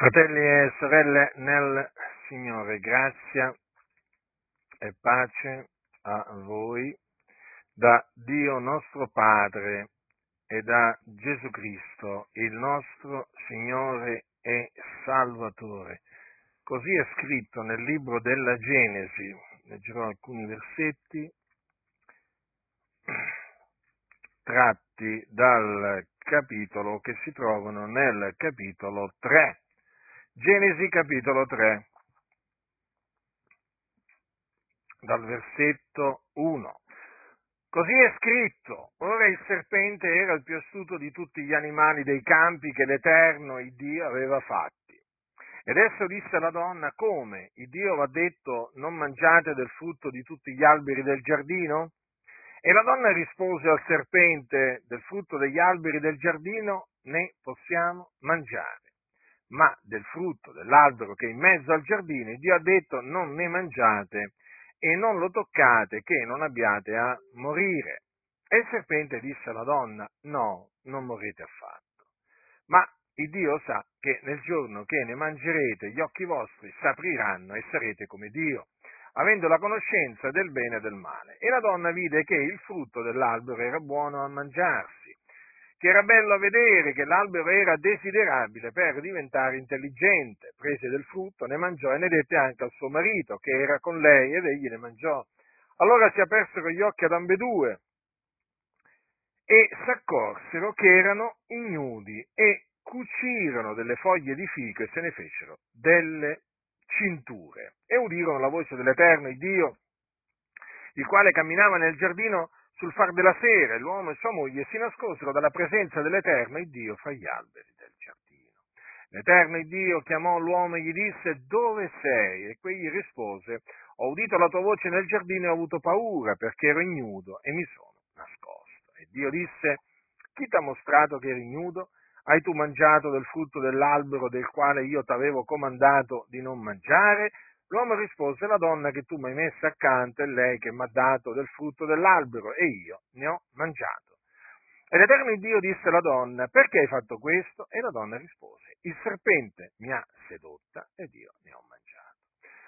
Fratelli e sorelle nel Signore, grazia e pace a voi da Dio nostro Padre e da Gesù Cristo, il nostro Signore e Salvatore. Così è scritto nel libro della Genesi. Leggerò alcuni versetti tratti dal capitolo che si trovano nel capitolo 3 Genesi capitolo 3, dal versetto 1. Così è scritto, ora il serpente era il più astuto di tutti gli animali dei campi che l'Eterno, il Dio, aveva fatti. Ed esso disse alla donna, come? Il Dio va detto, non mangiate del frutto di tutti gli alberi del giardino? E la donna rispose al serpente, del frutto degli alberi del giardino ne possiamo mangiare ma del frutto dell'albero che è in mezzo al giardino, Dio ha detto non ne mangiate e non lo toccate che non abbiate a morire. E il serpente disse alla donna, no, non morrete affatto. Ma il Dio sa che nel giorno che ne mangerete gli occhi vostri s'apriranno e sarete come Dio, avendo la conoscenza del bene e del male. E la donna vide che il frutto dell'albero era buono a mangiarsi che era bello vedere, che l'albero era desiderabile per diventare intelligente. Prese del frutto, ne mangiò e ne dette anche al suo marito, che era con lei, ed egli ne mangiò. Allora si apersero gli occhi ad ambedue e s'accorsero che erano ignudi e cucirono delle foglie di fico e se ne fecero delle cinture. E udirono la voce dell'Eterno, il Dio, il quale camminava nel giardino sul far della sera l'uomo e sua moglie si nascosero dalla presenza dell'Eterno il Dio fra gli alberi del giardino. L'Eterno Dio chiamò l'uomo e gli disse dove sei? E quegli rispose ho udito la tua voce nel giardino e ho avuto paura perché ero ignudo e mi sono nascosto. E Dio disse chi ti ha mostrato che eri ignudo? Hai tu mangiato del frutto dell'albero del quale io ti avevo comandato di non mangiare? L'uomo rispose, la donna che tu mi hai messa accanto è lei che mi ha dato del frutto dell'albero e io ne ho mangiato. E l'Eterno Dio disse alla donna, perché hai fatto questo? E la donna rispose, il serpente mi ha sedotta ed io ne ho mangiato.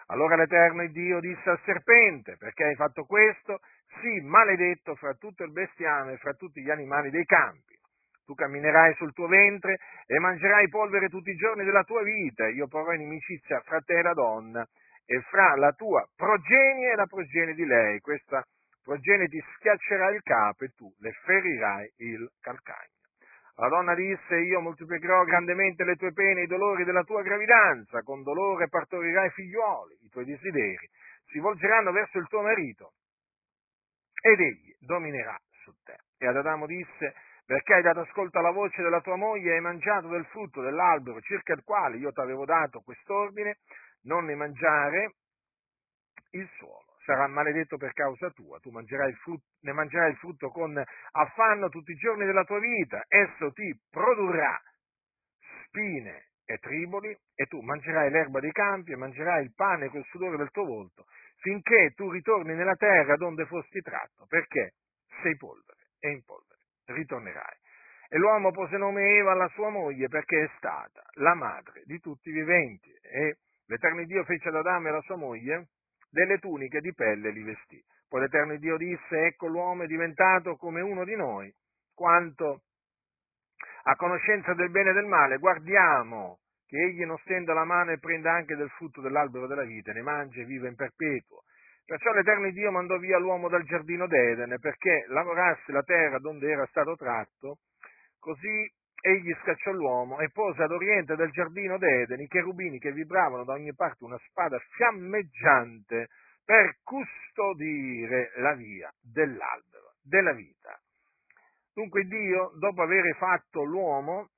Allora l'Eterno Dio disse al serpente, perché hai fatto questo? Sì, maledetto fra tutto il bestiame e fra tutti gli animali dei campi. Tu camminerai sul tuo ventre e mangerai polvere tutti i giorni della tua vita. Io porrò inimicizia fra te e la donna e fra la tua progenie e la progenie di lei. Questa progenie ti schiaccerà il capo e tu le ferirai il calcagno. La donna disse, io moltiplicherò grandemente le tue pene e i dolori della tua gravidanza, con dolore partorirai figliuoli, i tuoi desideri si volgeranno verso il tuo marito ed egli dominerà su te. E ad Adamo disse, perché hai dato ascolto alla voce della tua moglie e hai mangiato del frutto dell'albero circa il quale io ti avevo dato quest'ordine, non ne mangiare, il suolo sarà maledetto per causa tua, tu mangerai frutto, ne mangerai il frutto con affanno tutti i giorni della tua vita, esso ti produrrà spine e triboli, e tu mangerai l'erba dei campi e mangerai il pane col sudore del tuo volto, finché tu ritorni nella terra donde fosti tratto, perché sei polvere e in polvere ritornerai. E l'uomo pose nome Eva alla sua moglie perché è stata la madre di tutti i viventi e L'Eterno Dio fece ad Adamo e alla sua moglie delle tuniche di pelle e li vestì. Poi l'Eterno Dio disse, ecco l'uomo è diventato come uno di noi, quanto a conoscenza del bene e del male, guardiamo che egli non stenda la mano e prenda anche del frutto dell'albero della vita, ne mangi e vive in perpetuo. Perciò l'Eterno Dio mandò via l'uomo dal giardino d'Eden perché lavorasse la terra donde era stato tratto, così egli scacciò l'uomo e pose ad oriente del giardino d'Eden i cherubini che vibravano da ogni parte una spada fiammeggiante per custodire la via dell'albero della vita. Dunque Dio, dopo aver fatto l'uomo,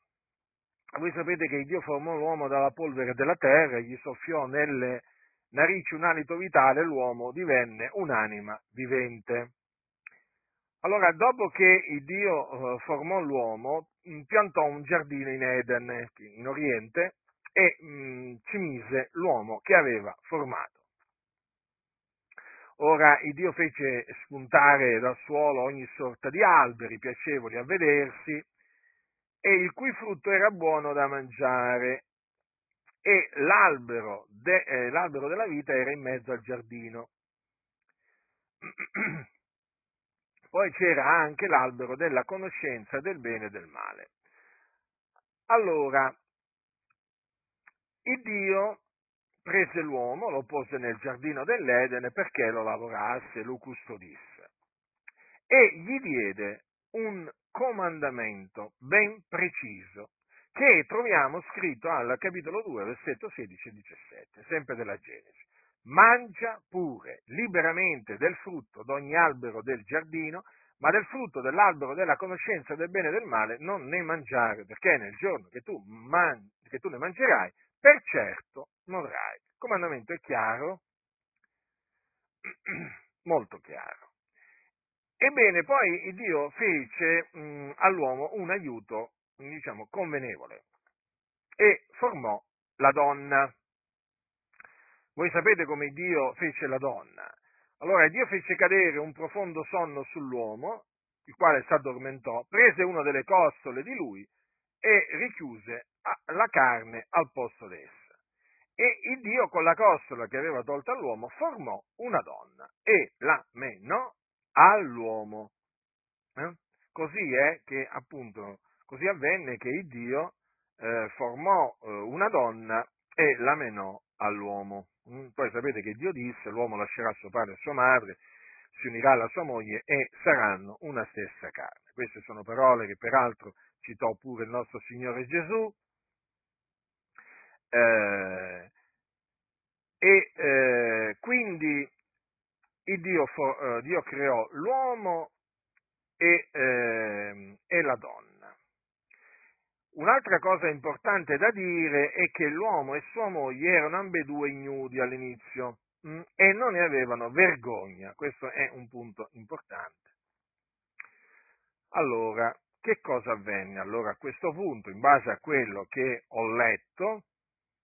voi sapete che Dio formò l'uomo dalla polvere della terra, gli soffiò nelle narici un alito vitale e l'uomo divenne un'anima vivente. Allora, dopo che Dio eh, formò l'uomo, piantò un giardino in Eden, in Oriente, e mh, mm, ci mise l'uomo che aveva formato. Ora il Dio fece spuntare dal suolo ogni sorta di alberi piacevoli a vedersi e il cui frutto era buono da mangiare. e l'albero, de, eh, l'albero della vita era in mezzo al giardino. Poi c'era anche l'albero della conoscenza del bene e del male. Allora, il Dio prese l'uomo, lo pose nel giardino dell'Edene perché lo lavorasse, lo custodisse e gli diede un comandamento ben preciso che troviamo scritto al capitolo 2, versetto 16 e 17, sempre della Genesi mangia pure liberamente del frutto d'ogni albero del giardino, ma del frutto dell'albero della conoscenza del bene e del male non ne mangiare, perché nel giorno che tu, man- che tu ne mangerai, per certo morrai. Il comandamento è chiaro, molto chiaro. Ebbene, poi Dio fece mh, all'uomo un aiuto, diciamo, convenevole e formò la donna. Voi sapete come Dio fece la donna. Allora Dio fece cadere un profondo sonno sull'uomo, il quale si addormentò, prese una delle costole di lui e richiuse la carne al posto d'essa. E il Dio con la costola che aveva tolta all'uomo formò una donna e la menò all'uomo. Eh? Così è che appunto, così avvenne che il Dio eh, formò eh, una donna e la menò all'uomo. Mm? Poi sapete che Dio disse, l'uomo lascerà suo padre e sua madre, si unirà alla sua moglie e saranno una stessa carne. Queste sono parole che peraltro citò pure il nostro Signore Gesù. Eh, e eh, quindi Dio, eh, Dio, creò l'uomo e, eh, e la donna. Un'altra cosa importante da dire è che l'uomo e sua moglie erano ambedue ignudi all'inizio mh, mm, e non ne avevano vergogna. Questo è un punto importante. Allora, che cosa avvenne? Allora, a questo punto, in base a quello che ho letto,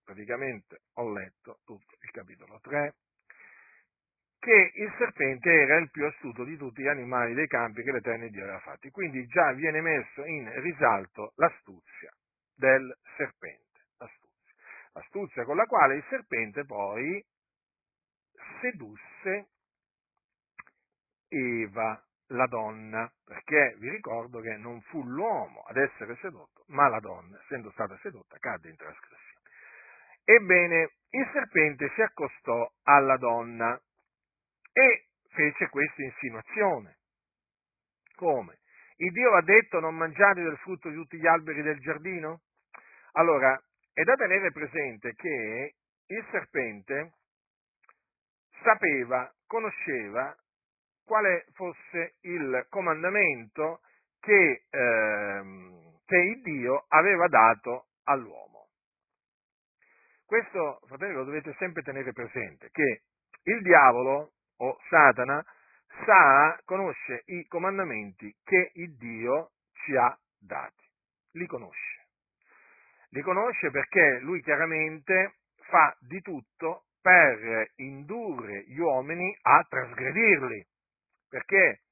praticamente ho letto tutto il capitolo 3, che il serpente era il più astuto di tutti gli animali dei campi che l'Eterno Dio aveva fatti. Quindi già viene messo in risalto l'astuzia del serpente. L'astuzia, l'astuzia con la quale il serpente poi sedusse Eva, la donna, perché vi ricordo che non fu l'uomo ad essere sedotto, ma la donna, essendo stata sedotta, cadde in trasgressione. Ebbene, il serpente si accostò alla donna e fece questa insinuazione. Come? Il Dio ha detto non mangiate del frutto di tutti gli alberi del giardino? Allora, è da tenere presente che il serpente sapeva, conosceva quale fosse il comandamento che, ehm, che il Dio aveva dato all'uomo. Questo, fratelli, lo dovete sempre tenere presente, che il diavolo o Satana sa, conosce i comandamenti che il Dio ci ha dati. Li conosce. Li conosce perché lui chiaramente fa di tutto per indurre gli uomini a trasgredirli. Perché,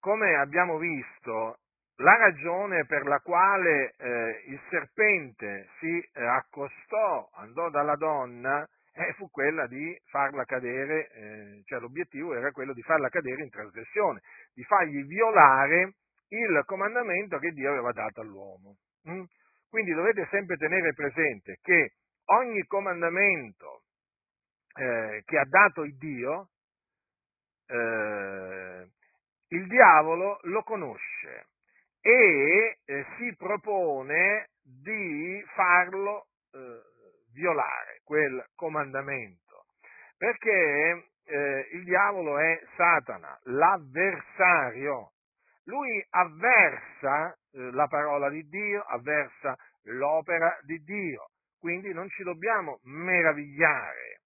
come abbiamo visto, la ragione per la quale eh, il serpente si eh, accostò, andò dalla donna, eh, fu quella di farla cadere, eh, cioè l'obiettivo era quello di farla cadere in trasgressione, di fargli violare il comandamento che Dio aveva dato all'uomo. Mm? Quindi dovete sempre tenere presente che ogni comandamento eh, che ha dato il Dio, eh, il diavolo lo conosce e eh, si propone di farlo eh, violare quel comandamento, perché eh, il diavolo è Satana, l'avversario. Lui avversa eh, la parola di Dio, avversa l'opera di Dio. Quindi non ci dobbiamo meravigliare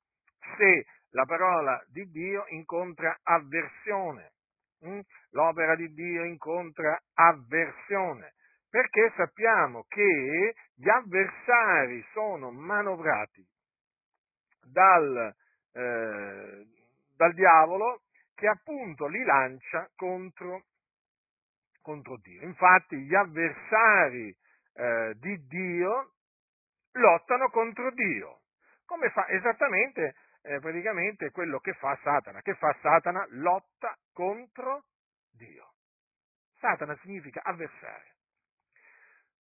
se la parola di Dio incontra avversione. Hm? L'opera di Dio incontra avversione perché sappiamo che gli avversari sono manovrati dal, eh, dal diavolo che appunto li lancia contro, contro Dio. Infatti gli avversari eh, di Dio lottano contro Dio, come fa esattamente eh, praticamente quello che fa Satana. Che fa Satana? Lotta contro Dio. Satana significa avversario.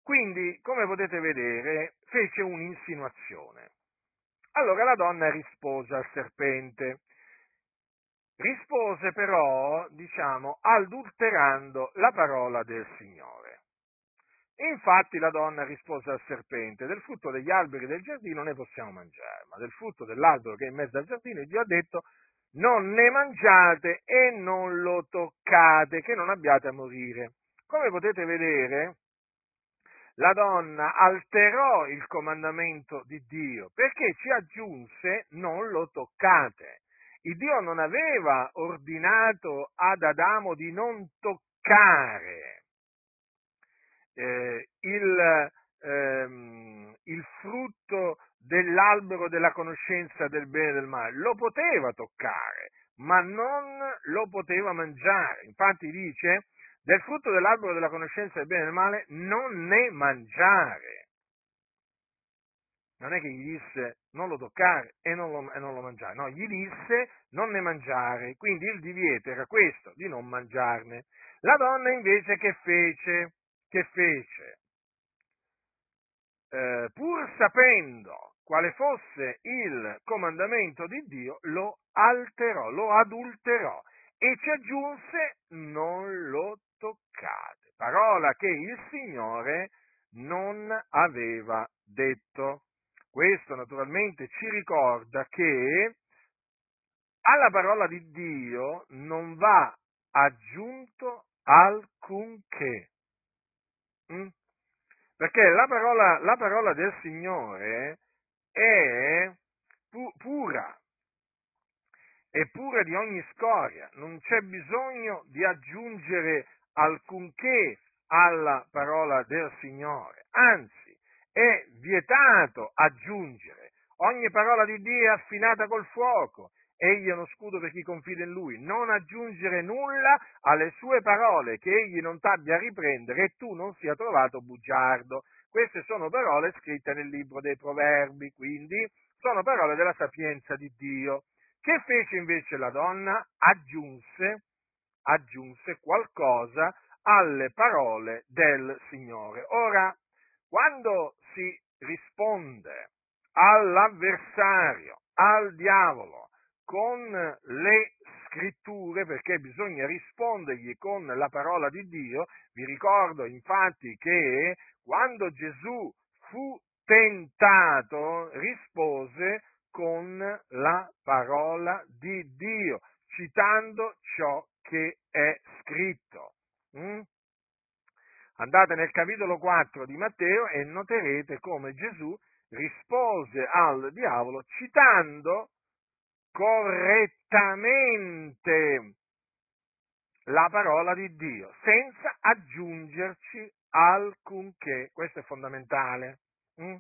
Quindi, come potete vedere, fece un'insinuazione. Allora la donna rispose al serpente. Rispose però, diciamo, adulterando la parola del Signore. Infatti la donna rispose al serpente, del frutto degli alberi del giardino ne possiamo mangiare, ma del frutto dell'albero che è in mezzo al giardino Dio ha detto non ne mangiate e non lo toccate, che non abbiate a morire. Come potete vedere, la donna alterò il comandamento di Dio perché ci aggiunse non lo toccate. Il Dio non aveva ordinato ad Adamo di non toccare eh, il, ehm, il frutto dell'albero della conoscenza del bene e del male, lo poteva toccare, ma non lo poteva mangiare. Infatti dice, del frutto dell'albero della conoscenza del bene e del male non ne mangiare. Non è che gli disse non lo toccare e non lo, e non lo mangiare, no, gli disse non ne mangiare. Quindi il divieto era questo, di non mangiarne. La donna invece che fece? Che fece? Eh, pur sapendo quale fosse il comandamento di Dio, lo alterò, lo adulterò e ci aggiunse non lo toccate, parola che il Signore non aveva detto. Questo naturalmente ci ricorda che alla parola di Dio non va aggiunto alcunché. Mm? Perché la parola, la parola, del Signore è pu- pura, è pura di ogni scoria, non c'è bisogno di aggiungere alcunché alla parola del Signore, anzi è vietato aggiungere. Ogni parola di Dio è affinata col fuoco, egli è uno scudo per chi confida in lui, non aggiungere nulla alle sue parole, che egli non t'abbia a riprendere e tu non sia trovato bugiardo. Queste sono parole scritte nel libro dei proverbi, quindi sono parole della sapienza di Dio. Che fece invece la donna? Aggiunse, aggiunse qualcosa alle parole del Signore. Ora, quando si risponde all'avversario, al diavolo, con le scritture, perché bisogna rispondergli con la parola di Dio, vi ricordo infatti che quando Gesù fu tentato, rispose con la parola di Dio, citando ciò che è scritto. Mm? Andate nel capitolo 4 di Matteo e noterete come Gesù rispose al diavolo citando correttamente la parola di Dio, senza aggiungerci alcunché. Questo è fondamentale. Mm?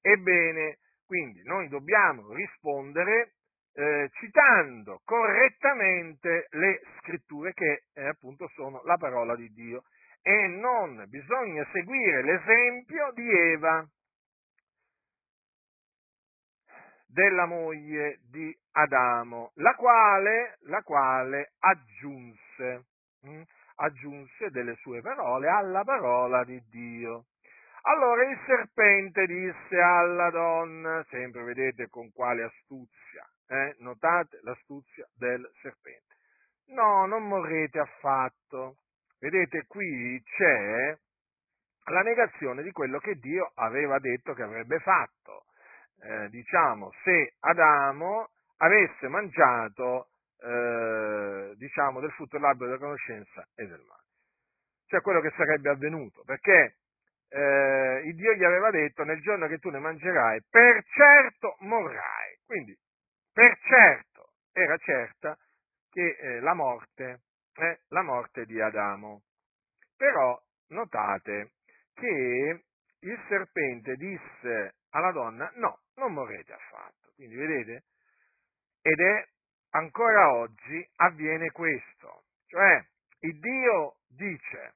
Ebbene, quindi noi dobbiamo rispondere eh, citando correttamente le scritture che eh, appunto sono la parola di Dio e non bisogna seguire l'esempio di Eva, della moglie di Adamo, la quale, la quale aggiunse, hm, aggiunse delle sue parole alla parola di Dio. Allora il serpente disse alla donna, sempre vedete con quale astuzia, eh? notate l'astuzia del serpente. No, non morrete affatto. Vedete, qui c'è la negazione di quello che Dio aveva detto che avrebbe fatto. Eh, diciamo, se Adamo avesse mangiato, eh, diciamo, del frutto dell'albero della conoscenza e del male. Cioè quello che sarebbe avvenuto, perché eh, Dio gli aveva detto nel giorno che tu ne mangerai, per certo morrai. Quindi, per certo, era certa che eh, la morte è la morte di Adamo. Però notate che il serpente disse alla donna, no, non morrete affatto. Quindi vedete? Ed è ancora oggi avviene questo. Cioè, il Dio dice,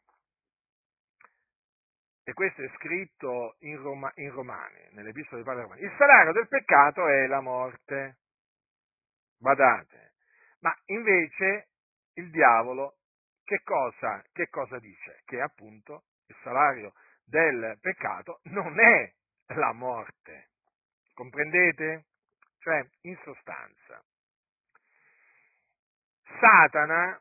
e questo questo è scritto in, Roma, in Romani, nell'Epistola di Padre Romani. Il salario del peccato è la morte. Badate. Ma invece il diavolo che cosa, che cosa dice? Che appunto il salario del peccato non è la morte. Comprendete? Cioè, in sostanza, Satana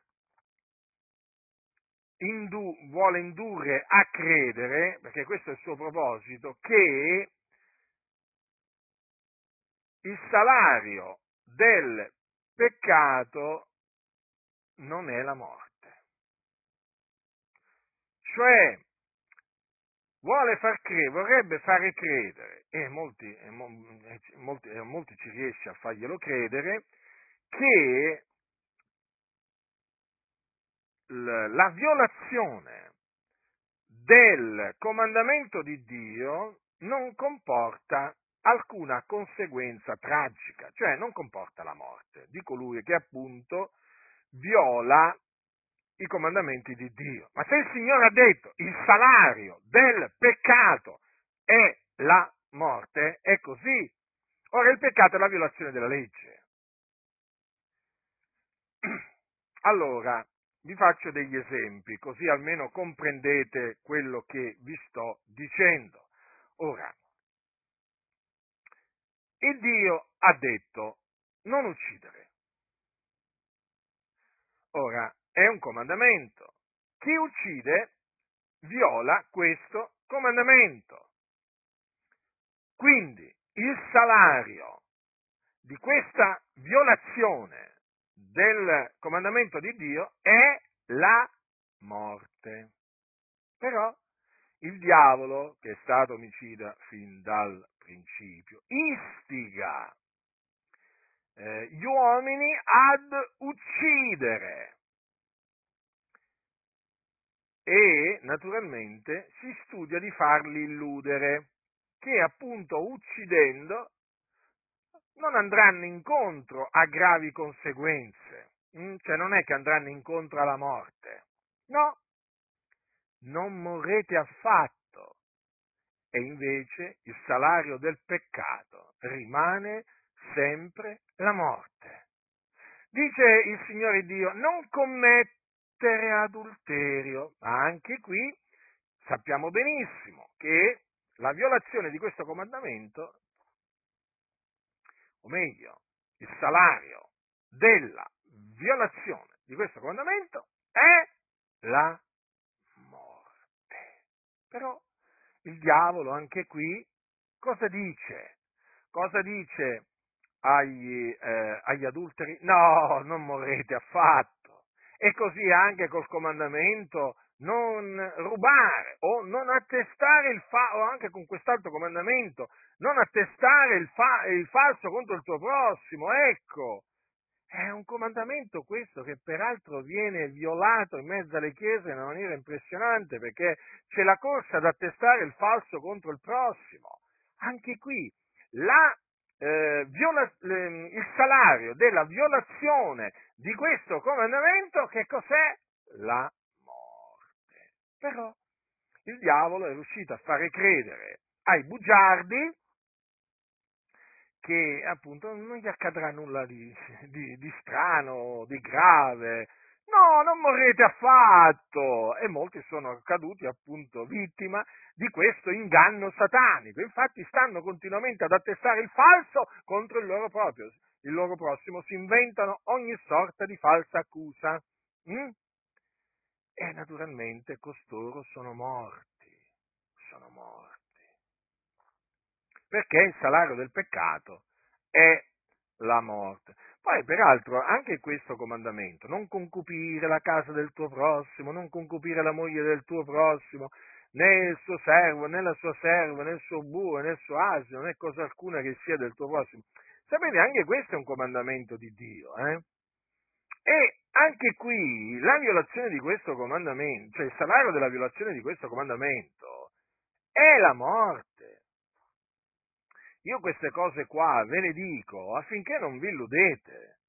indu- vuole indurre a credere, perché questo è il suo proposito, che il salario del peccato non è la morte. Cioè, vuole far credere, vorrebbe fare credere, e molti, e molti, e molti ci riesce a farglielo credere, che la violazione del comandamento di Dio non comporta alcuna conseguenza tragica, cioè non comporta la morte di colui che appunto viola i comandamenti di Dio. Ma se il Signore ha detto il salario del peccato è la morte, è così. Ora il peccato è la violazione della legge. Allora, vi faccio degli esempi, così almeno comprendete quello che vi sto dicendo. Ora, il Dio ha detto non uccidere. Ora, è un comandamento. Chi uccide viola questo comandamento. Quindi il salario di questa violazione del comandamento di Dio è la morte. Però il diavolo, che è stato omicida fin dal principio, istiga eh, gli uomini ad uccidere. E naturalmente si studia di farli illudere, che appunto uccidendo non andranno incontro a gravi conseguenze, mm? cioè non è che andranno incontro alla morte, no, non morrete affatto, e invece il salario del peccato rimane sempre la morte. Dice il Signore Dio, non commettere adulterio, ma anche qui sappiamo benissimo che la violazione di questo comandamento o meglio, il salario della violazione di questo comandamento è la morte. Però il diavolo anche qui cosa dice? Cosa dice agli, eh, agli adulteri? No, non morrete affatto. E così anche col comandamento non rubare o non attestare il fa- o anche con quest'altro comandamento, non attestare il, fa- il falso contro il tuo prossimo, ecco. È un comandamento questo che peraltro viene violato in mezzo alle chiese in una maniera impressionante perché c'è la corsa ad attestare il falso contro il prossimo. Anche qui la, eh, viola- il salario della violazione di questo comandamento che cos'è? La però il diavolo è riuscito a fare credere ai bugiardi che appunto non gli accadrà nulla di, di, di strano, di grave. No, non morrete affatto! E molti sono caduti appunto vittima di questo inganno satanico. Infatti stanno continuamente ad attestare il falso contro il loro proprio, il loro prossimo, si inventano ogni sorta di falsa accusa. Mm? E naturalmente costoro sono morti, sono morti. Perché il salario del peccato è la morte. Poi, peraltro, anche questo comandamento, non concupire la casa del tuo prossimo, non concupire la moglie del tuo prossimo, né il suo servo, né la sua serva, né il suo bue, né il suo asino, né cosa alcuna che sia del tuo prossimo. Sapete, anche questo è un comandamento di Dio, eh? E anche qui la violazione di questo comandamento, cioè il salario della violazione di questo comandamento è la morte. Io queste cose qua ve le dico affinché non vi illudete.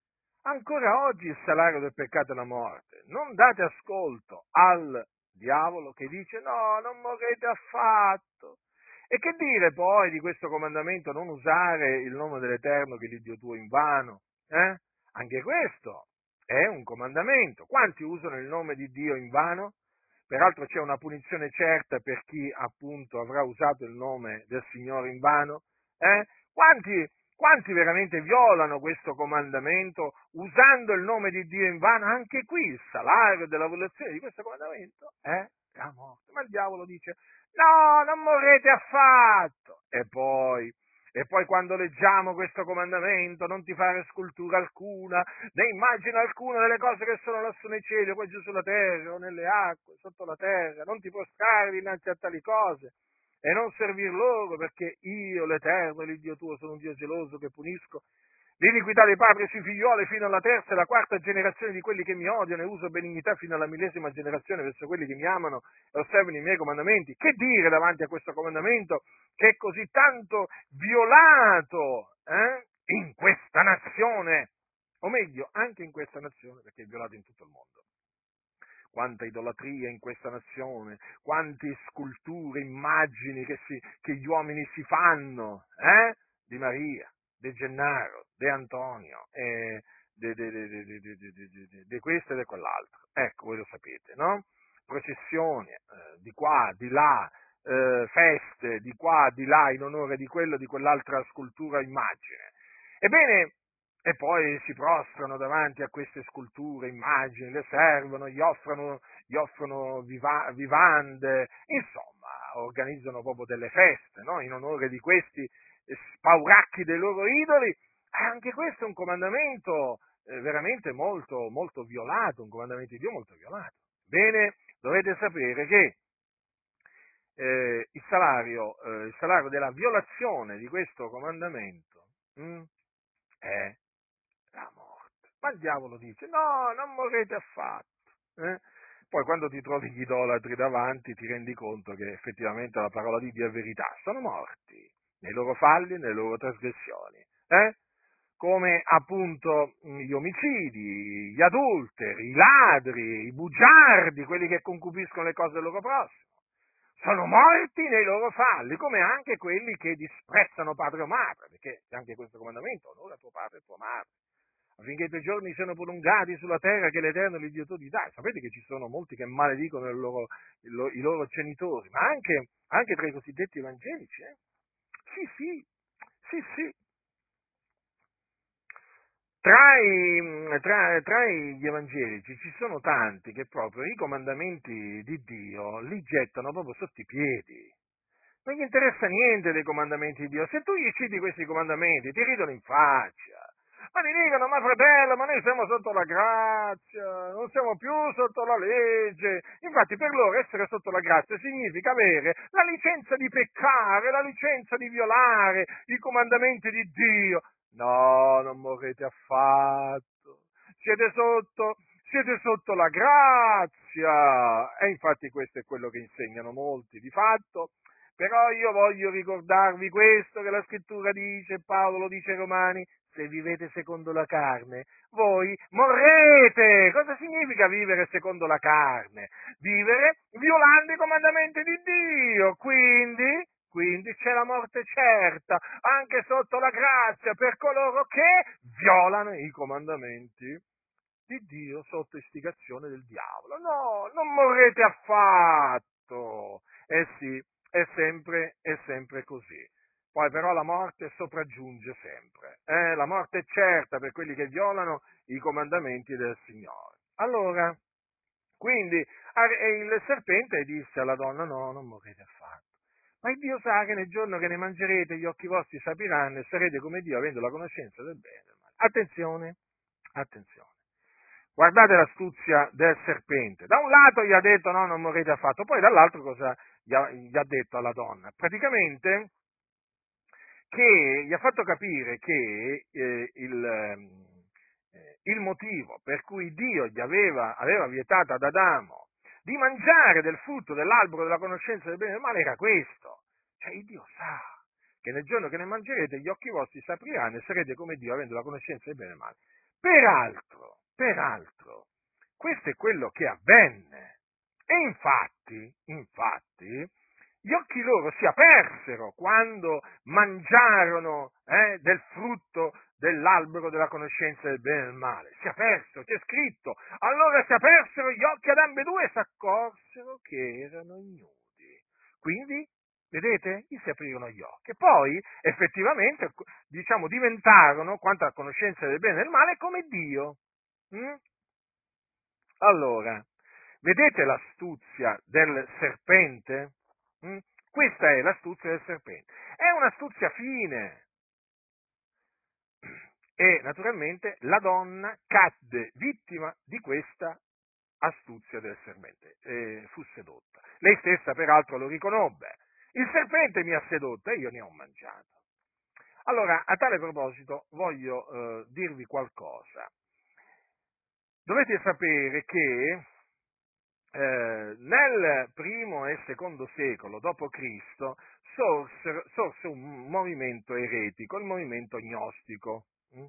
Ancora oggi il salario del peccato è la morte. Non date ascolto al diavolo che dice no, non morrete affatto. E che dire poi di questo comandamento non usare il nome dell'Eterno che è Dio tuo in vano? Eh? Anche questo è un comandamento. Quanti usano il nome di Dio in vano? Peraltro c'è una punizione certa per chi appunto avrà usato il nome del Signore in vano. Eh? Quanti, quanti veramente violano questo comandamento usando il nome di Dio in vano? Anche qui il salario della violazione di questo comandamento è la morte. Ma il diavolo dice, no, non morrete affatto. E poi, e poi quando leggiamo questo comandamento, non ti fare scultura alcuna, né immagine alcuna delle cose che sono lassù nei cieli, o poi giù sulla terra, o nelle acque, sotto la terra, non ti prostrare dinanzi a tali cose e non servir loro, perché io, l'Eterno, l'Iddio tuo, sono un Dio geloso che punisco l'iniquità dei padri sui figlioli fino alla terza e alla quarta generazione di quelli che mi odiano e uso benignità fino alla millesima generazione verso quelli che mi amano e osservano i miei comandamenti. Che dire davanti a questo comandamento che è così tanto violato eh, in questa nazione? O meglio, anche in questa nazione, perché è violato in tutto il mondo quanta idolatria in questa nazione, quante sculture, immagini che, si, che gli uomini si fanno eh? di Maria, di Gennaro, di Antonio, eh, di questo e di quell'altro. Ecco, voi lo sapete, no? Processioni eh, di qua, di là, eh, feste di qua, di là, in onore di quello, di quell'altra scultura immagine. Ebbene, e poi si prostrano davanti a queste sculture, immagini, le servono, gli offrono, gli offrono viva, vivande, insomma, organizzano proprio delle feste no? in onore di questi spauracchi dei loro idoli. Anche questo è un comandamento eh, veramente molto, molto violato, un comandamento di Dio molto violato. Bene, dovete sapere che eh, il, salario, eh, il, salario, della violazione di questo comandamento mh, hm, è. Ma il diavolo dice, no, non morrete affatto. Eh? Poi quando ti trovi gli idolatri davanti ti rendi conto che effettivamente la parola di Dio è verità, sono morti nei loro falli nelle loro trasgressioni. Eh? Come appunto gli omicidi, gli adulteri, i ladri, i bugiardi, quelli che concupiscono le cose del loro prossimo. Sono morti nei loro falli, come anche quelli che disprezzano padre o madre, perché anche questo comandamento, onora tuo padre e tua madre affinché i tuoi giorni siano prolungati sulla terra che l'Eterno l'Iddio tuo ti dà. Sapete che ci sono molti che maledicono loro, i loro genitori, ma anche, anche, tra i cosiddetti evangelici. Eh? Sì, sì, sì, sì. Tra, i, tra, tra gli evangelici ci sono tanti che proprio i comandamenti di Dio li gettano proprio sotto i piedi. Non gli interessa niente dei comandamenti di Dio. Se tu gli citi questi comandamenti, ti ridono in faccia ma mi dicono, ma fratello, ma noi siamo sotto la grazia, non siamo più sotto la legge. Infatti per loro essere sotto la grazia significa avere la licenza di peccare, la licenza di violare i comandamenti di Dio. No, non morrete affatto. Siete sotto, siete sotto la grazia. E infatti questo è quello che insegnano molti. Di fatto, però io voglio ricordarvi questo che la scrittura dice, Paolo lo dice ai Romani, se vivete secondo la carne, voi morrete. Cosa significa vivere secondo la carne? Vivere violando i comandamenti di Dio. Quindi, quindi c'è la morte certa, anche sotto la grazia, per coloro che violano i comandamenti di Dio sotto istigazione del diavolo. No, non morrete affatto. Eh sì, è sempre, è sempre così. Poi però la morte sopraggiunge sempre. Eh? La morte è certa per quelli che violano i comandamenti del Signore. Allora, quindi il serpente disse alla donna, no, non morrete affatto. Ma il Dio sa che nel giorno che ne mangerete gli occhi vostri sapiranno e sarete come Dio avendo la conoscenza del bene e del male. Attenzione, attenzione. Guardate l'astuzia del serpente. Da un lato gli ha detto no, non morrete affatto, poi dall'altro cosa gli ha, gli ha detto alla donna? Praticamente che gli ha fatto capire che eh, il, ehm, eh, il, motivo per cui Dio gli aveva, aveva vietato ad Adamo di mangiare del frutto dell'albero della conoscenza del bene e del male era questo. Cioè il Dio sa che nel giorno che ne mangerete gli occhi vostri si apriranno e sarete come Dio avendo la conoscenza del bene e del male. Peraltro, peraltro, questo è quello che avvenne. E infatti, infatti, gli occhi loro si apersero quando mangiarono eh, del frutto dell'albero della conoscenza del bene e del male. Si apersero, c'è scritto. Allora si apersero gli occhi ad ambedue e si accorsero che erano ignudi. Quindi, vedete, gli si aprirono gli occhi. Poi, effettivamente, diciamo, diventarono, quanto alla conoscenza del bene e del male, come Dio. Mm? Allora, vedete l'astuzia del serpente? Mm? Questa è l'astuzia del serpente. È un'astuzia fine. E naturalmente la donna cadde vittima di questa astuzia del serpente, e fu sedotta. Lei stessa peraltro lo riconobbe. Il serpente mi ha sedotto e io ne ho mangiato. Allora, a tale proposito voglio eh, dirvi qualcosa. Dovete sapere che eh, nel primo e secondo secolo d.C. Sorse, sorse un movimento eretico, il movimento gnostico. Mm?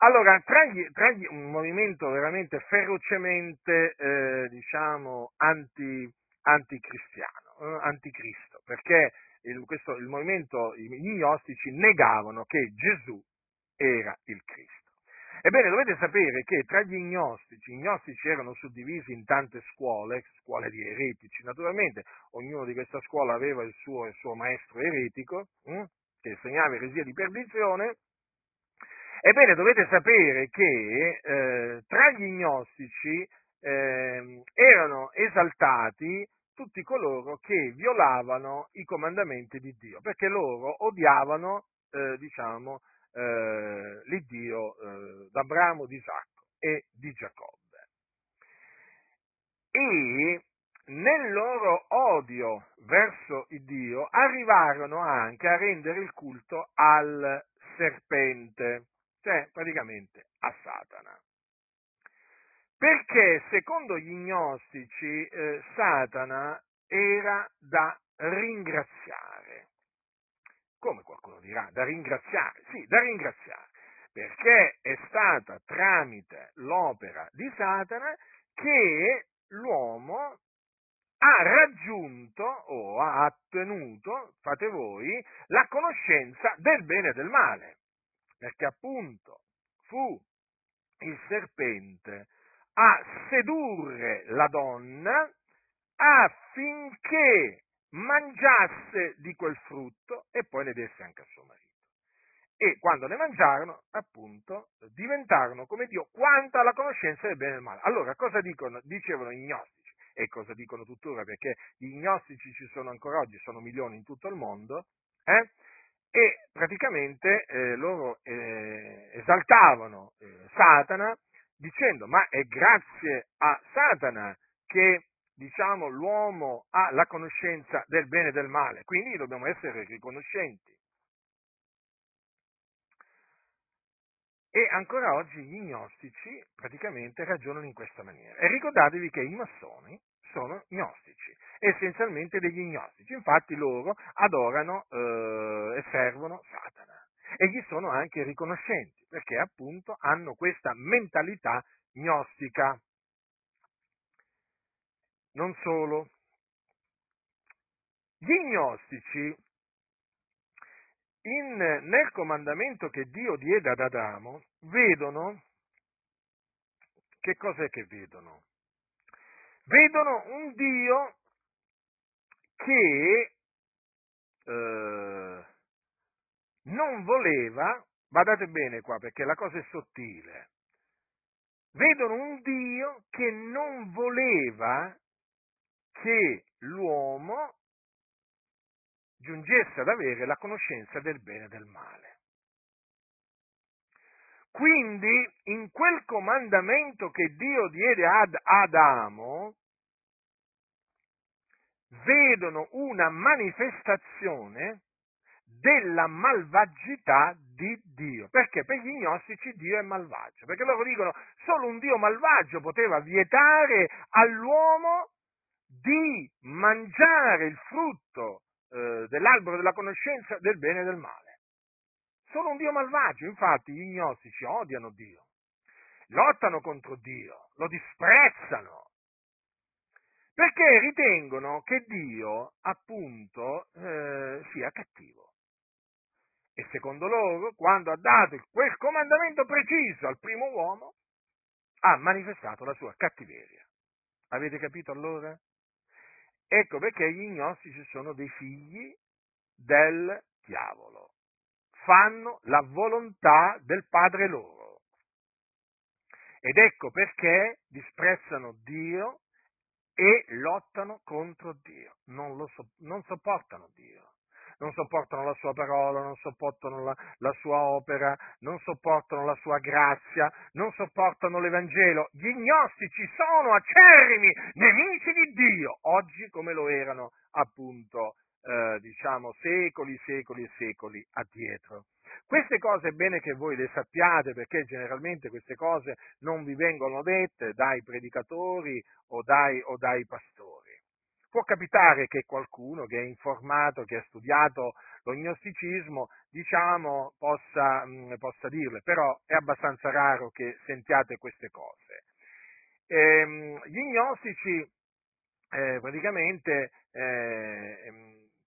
Allora, tra gli, tra gli, un movimento veramente ferocemente, eh, diciamo, anti, anticristiano, eh, anticristo, perché il, questo, il movimento, gli gnostici negavano che Gesù era il Cristo. Ebbene, dovete sapere che tra gli gnostici, gli gnostici erano suddivisi in tante scuole, scuole di eretici, naturalmente, ognuno di questa scuola aveva il suo, il suo maestro eretico, hm, che insegnava eresia di perdizione. Ebbene, dovete sapere che eh, tra gli gnostici eh, erano esaltati tutti coloro che violavano i comandamenti di Dio, perché loro odiavano, eh, diciamo, eh, l'Iddio eh, d'Abramo, di Isacco e di Giacobbe. E nel loro odio verso il Dio arrivarono anche a rendere il culto al serpente, cioè praticamente a Satana. Perché secondo gli gnostici eh, Satana era da ringraziare. Come qualcuno dirà, da ringraziare? Sì, da ringraziare, perché è stata tramite l'opera di Satana che l'uomo ha raggiunto o ha ottenuto, fate voi, la conoscenza del bene e del male, perché appunto fu il serpente a sedurre la donna affinché mangiasse di quel frutto e poi ne desse anche a suo marito. E quando ne mangiarono, appunto, diventarono come Dio quanto alla conoscenza del bene e del male. Allora, cosa dicono, dicevano i gnostici? E cosa dicono tuttora? Perché gli gnostici ci sono ancora oggi, sono milioni in tutto il mondo, eh? e praticamente eh, loro eh, esaltavano eh, Satana dicendo ma è grazie a Satana che diciamo, l'uomo ha la conoscenza del bene e del male, quindi dobbiamo essere riconoscenti. E ancora oggi gli gnostici praticamente ragionano in questa maniera. E ricordatevi che i massoni sono gnostici, essenzialmente degli gnostici. Infatti loro adorano eh, e servono Satana e gli sono anche riconoscenti perché appunto hanno questa mentalità gnostica. Non solo. Gli gnostici, in, nel comandamento che Dio diede ad Adamo, vedono, che cos'è che vedono? Vedono un Dio che eh, non voleva, badate bene qua perché la cosa è sottile, vedono un Dio che non voleva che l'uomo giungesse ad avere la conoscenza del bene e del male. Quindi in quel comandamento che Dio diede ad Adamo, vedono una manifestazione della malvagità di Dio. Perché? Per gli gnostici Dio è malvagio. Perché loro dicono solo un Dio malvagio poteva vietare all'uomo di mangiare il frutto eh, dell'albero della conoscenza del bene e del male. Sono un Dio malvagio, infatti gli gnostici odiano Dio, lottano contro Dio, lo disprezzano. perché ritengono che Dio, appunto, eh, sia cattivo. E secondo loro, quando ha dato quel comandamento preciso al primo uomo, ha manifestato la sua cattiveria. Avete capito allora? Ecco perché gli gnostici sono dei figli del diavolo. Fanno la volontà del padre loro. Ed ecco perché disprezzano Dio e lottano contro Dio. Non, so, non sopportano Dio non sopportano la sua parola, non sopportano la, la, sua opera, non sopportano la sua grazia, non sopportano l'Evangelo. Gli gnostici sono acerrimi nemici di Dio, oggi come lo erano appunto, eh, diciamo, secoli, secoli e secoli addietro. Queste cose è bene che voi le sappiate perché generalmente queste cose non vi vengono dette dai predicatori o dai, o dai pastori. Può capitare che qualcuno che è informato, che ha studiato lo gnosticismo, diciamo, possa, mh, possa dirle, però è abbastanza raro che sentiate queste cose. Ehm, gli gnostici eh, praticamente eh,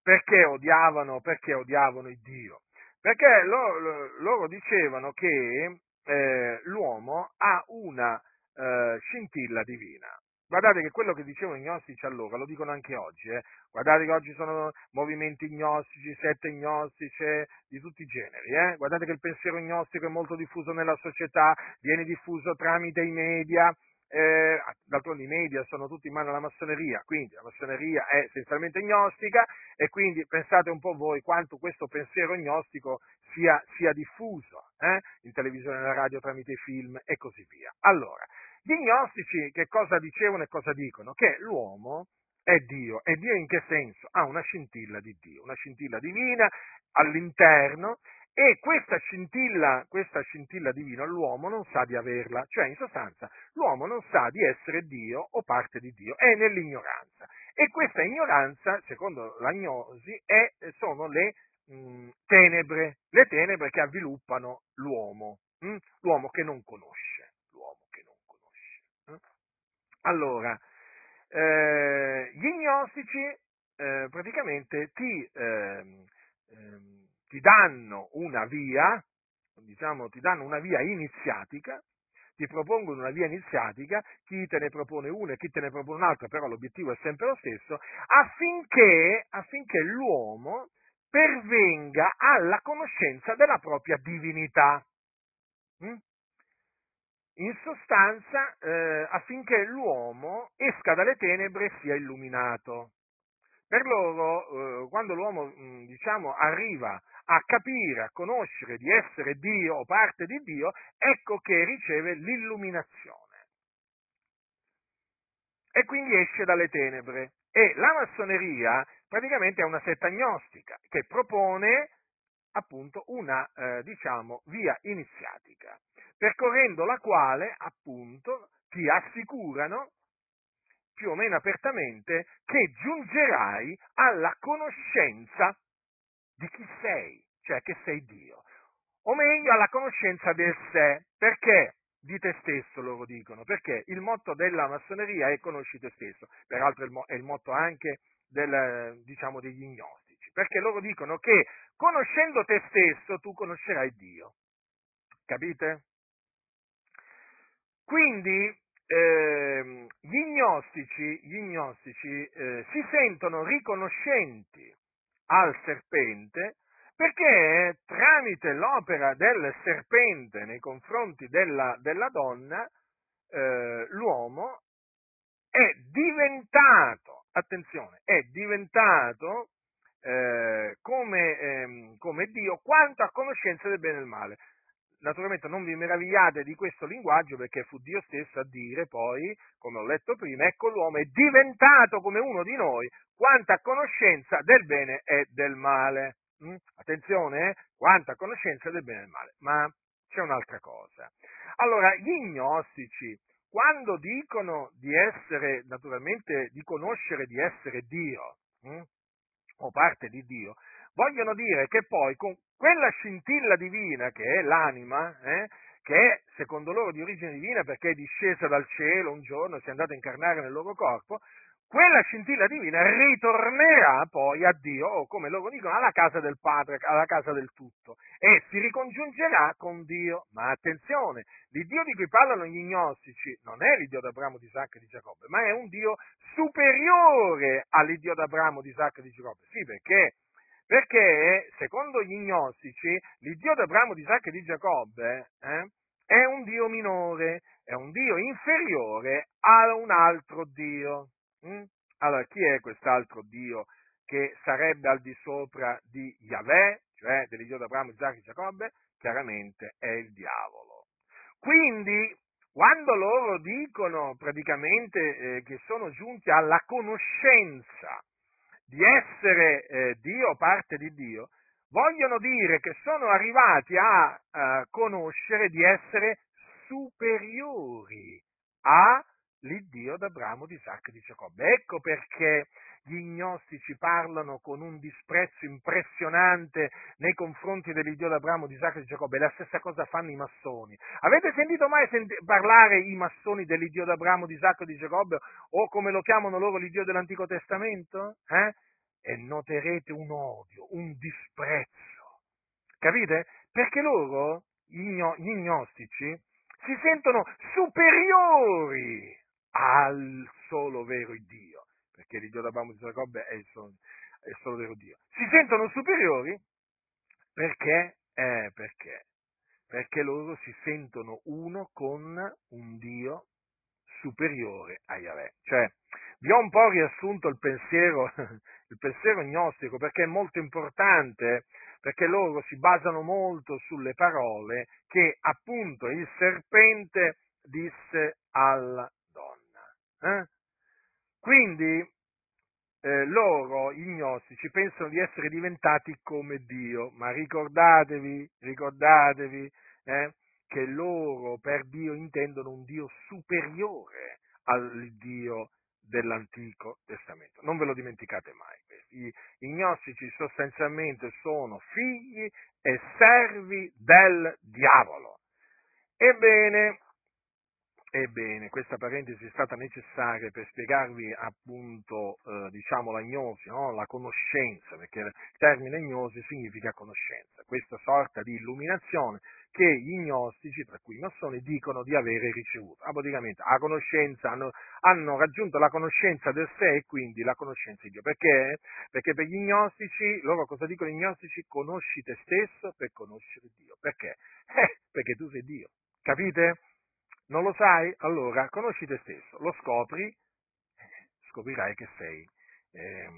perché, odiavano, perché odiavano il Dio? Perché loro, loro dicevano che eh, l'uomo ha una eh, scintilla divina. Guardate che quello che dicevano i gnostici allora lo dicono anche oggi. Eh. Guardate che oggi sono movimenti gnostici, sette gnostiche di tutti i generi. Eh. Guardate che il pensiero gnostico è molto diffuso nella società, viene diffuso tramite i media. Eh, d'altronde i media sono tutti in mano alla massoneria, quindi la massoneria è essenzialmente gnostica e quindi pensate un po' voi quanto questo pensiero gnostico sia, sia diffuso eh, in televisione, nella radio, tramite i film e così via. Allora, gli gnostici che cosa dicevano e cosa dicono? Che l'uomo è Dio. E Dio in che senso? Ha una scintilla di Dio, una scintilla divina all'interno e questa scintilla, questa scintilla divina l'uomo non sa di averla, cioè in sostanza l'uomo non sa di essere Dio o parte di Dio, è nell'ignoranza. E questa ignoranza, secondo l'agnosi, è, sono le mh, tenebre, le tenebre che avviluppano l'uomo, mh? l'uomo che non conosce. Allora, eh, gli gnostici eh, praticamente ti, eh, ti, danno una via, diciamo, ti danno una via iniziatica, ti propongono una via iniziatica, chi te ne propone una e chi te ne propone un'altra, però l'obiettivo è sempre lo stesso, affinché, affinché l'uomo pervenga alla conoscenza della propria divinità. Mm? In sostanza eh, affinché l'uomo esca dalle tenebre e sia illuminato. Per loro, eh, quando l'uomo mh, diciamo, arriva a capire, a conoscere di essere Dio o parte di Dio, ecco che riceve l'illuminazione. E quindi esce dalle tenebre. E la massoneria praticamente è una setta agnostica che propone appunto una eh, diciamo, via iniziatica percorrendo la quale, appunto, ti assicurano più o meno apertamente che giungerai alla conoscenza di chi sei, cioè che sei Dio, o meglio alla conoscenza del sé, perché? Di te stesso loro dicono, perché? Il motto della massoneria è conosci te stesso, peraltro è il motto anche del, diciamo, degli gnostici, perché loro dicono che conoscendo te stesso tu conoscerai Dio, capite? Quindi eh, gli gnostici, gli gnostici eh, si sentono riconoscenti al serpente perché tramite l'opera del serpente nei confronti della, della donna, eh, l'uomo è diventato, attenzione, è diventato eh, come, ehm, come Dio quanto a conoscenza del bene e del male naturalmente non vi meravigliate di questo linguaggio perché fu Dio stesso a dire poi, come ho letto prima, ecco l'uomo è diventato come uno di noi, quanta conoscenza del bene e del male. Mm? Attenzione, eh? quanta conoscenza del bene e del male. Ma c'è un'altra cosa. Allora, gli gnostici, quando dicono di essere, naturalmente, di conoscere di essere Dio, mm? O parte di Dio, vogliono dire che poi con quella scintilla divina che è l'anima, eh, che è secondo loro di origine divina perché è discesa dal cielo un giorno, si è andata a incarnare nel loro corpo, quella scintilla divina ritornerà poi a Dio, o come loro dicono, alla casa del Padre, alla casa del tutto, e si ricongiungerà con Dio. Ma attenzione, l'Iddio di cui parlano gli gnostici non è l'Iddio d'Abramo, di Isacco e di Giacobbe, ma è un Dio superiore all'Iddio d'Abramo, di Isacco e di Giacobbe. Sì, perché? Perché, secondo gli gnostici, l'Iddio d'Abramo, di Isacco e di Giacobbe eh, è un Dio minore, è un Dio inferiore a un altro Dio. Mm? Allora, chi è quest'altro Dio che sarebbe al di sopra di Yahweh, cioè dell'Iddio d'Abramo, Isacco e Giacobbe? Chiaramente è il diavolo. Quindi, quando loro dicono praticamente eh, che sono giunti alla conoscenza di essere eh, Dio parte di Dio, vogliono dire che sono arrivati a uh, conoscere di essere superiori a l'Iddio d'Abramo, di Isacco e di Giacobbe. Ecco perché gli gnostici parlano con un disprezzo impressionante nei confronti dell'Iddio d'Abramo, di Isacco e di Giacobbe. La stessa cosa fanno i massoni. Avete sentito mai senti- parlare i massoni dell'Iddio d'Abramo, di Isacco e di Giacobbe o come lo chiamano loro l'Iddio dell'Antico Testamento? Eh? E noterete un odio, un disprezzo. Capite? Perché loro, gli, gnostici, si sentono superiori al solo vero Dio, perché l'Iddio d'Abramo di Giacobbe è il, solo, è il solo vero Dio. Si sentono superiori perché? Eh, perché? Perché loro si sentono uno con un Dio superiore a Yahweh. Cioè, vi ho un po' riassunto il pensiero, il pensiero gnostico perché è molto importante, perché loro si basano molto sulle parole che appunto il serpente disse alla? Quindi eh, loro, gnostici, pensano di essere diventati come Dio, ma ricordatevi, ricordatevi eh, che loro per Dio intendono un Dio superiore al Dio dell'Antico Testamento. Non ve lo dimenticate mai. I, I gnostici sostanzialmente sono figli e servi del diavolo. Ebbene, Ebbene, questa parentesi è stata necessaria per spiegarvi appunto, eh, diciamo, la gnosi, no? la conoscenza, perché il termine gnosi significa conoscenza, questa sorta di illuminazione che gli gnostici, tra cui i massoni, dicono di avere ricevuto. Ah, praticamente, hanno, hanno, raggiunto la conoscenza del sé e quindi la conoscenza di Dio. Perché? Perché per gli gnostici, loro cosa dicono gli gnostici? Conosci te stesso per conoscere Dio. Perché? Eh, perché tu sei Dio. Capite? Non lo sai? Allora conosci te stesso, lo scopri, eh, scoprirai che sei, eh,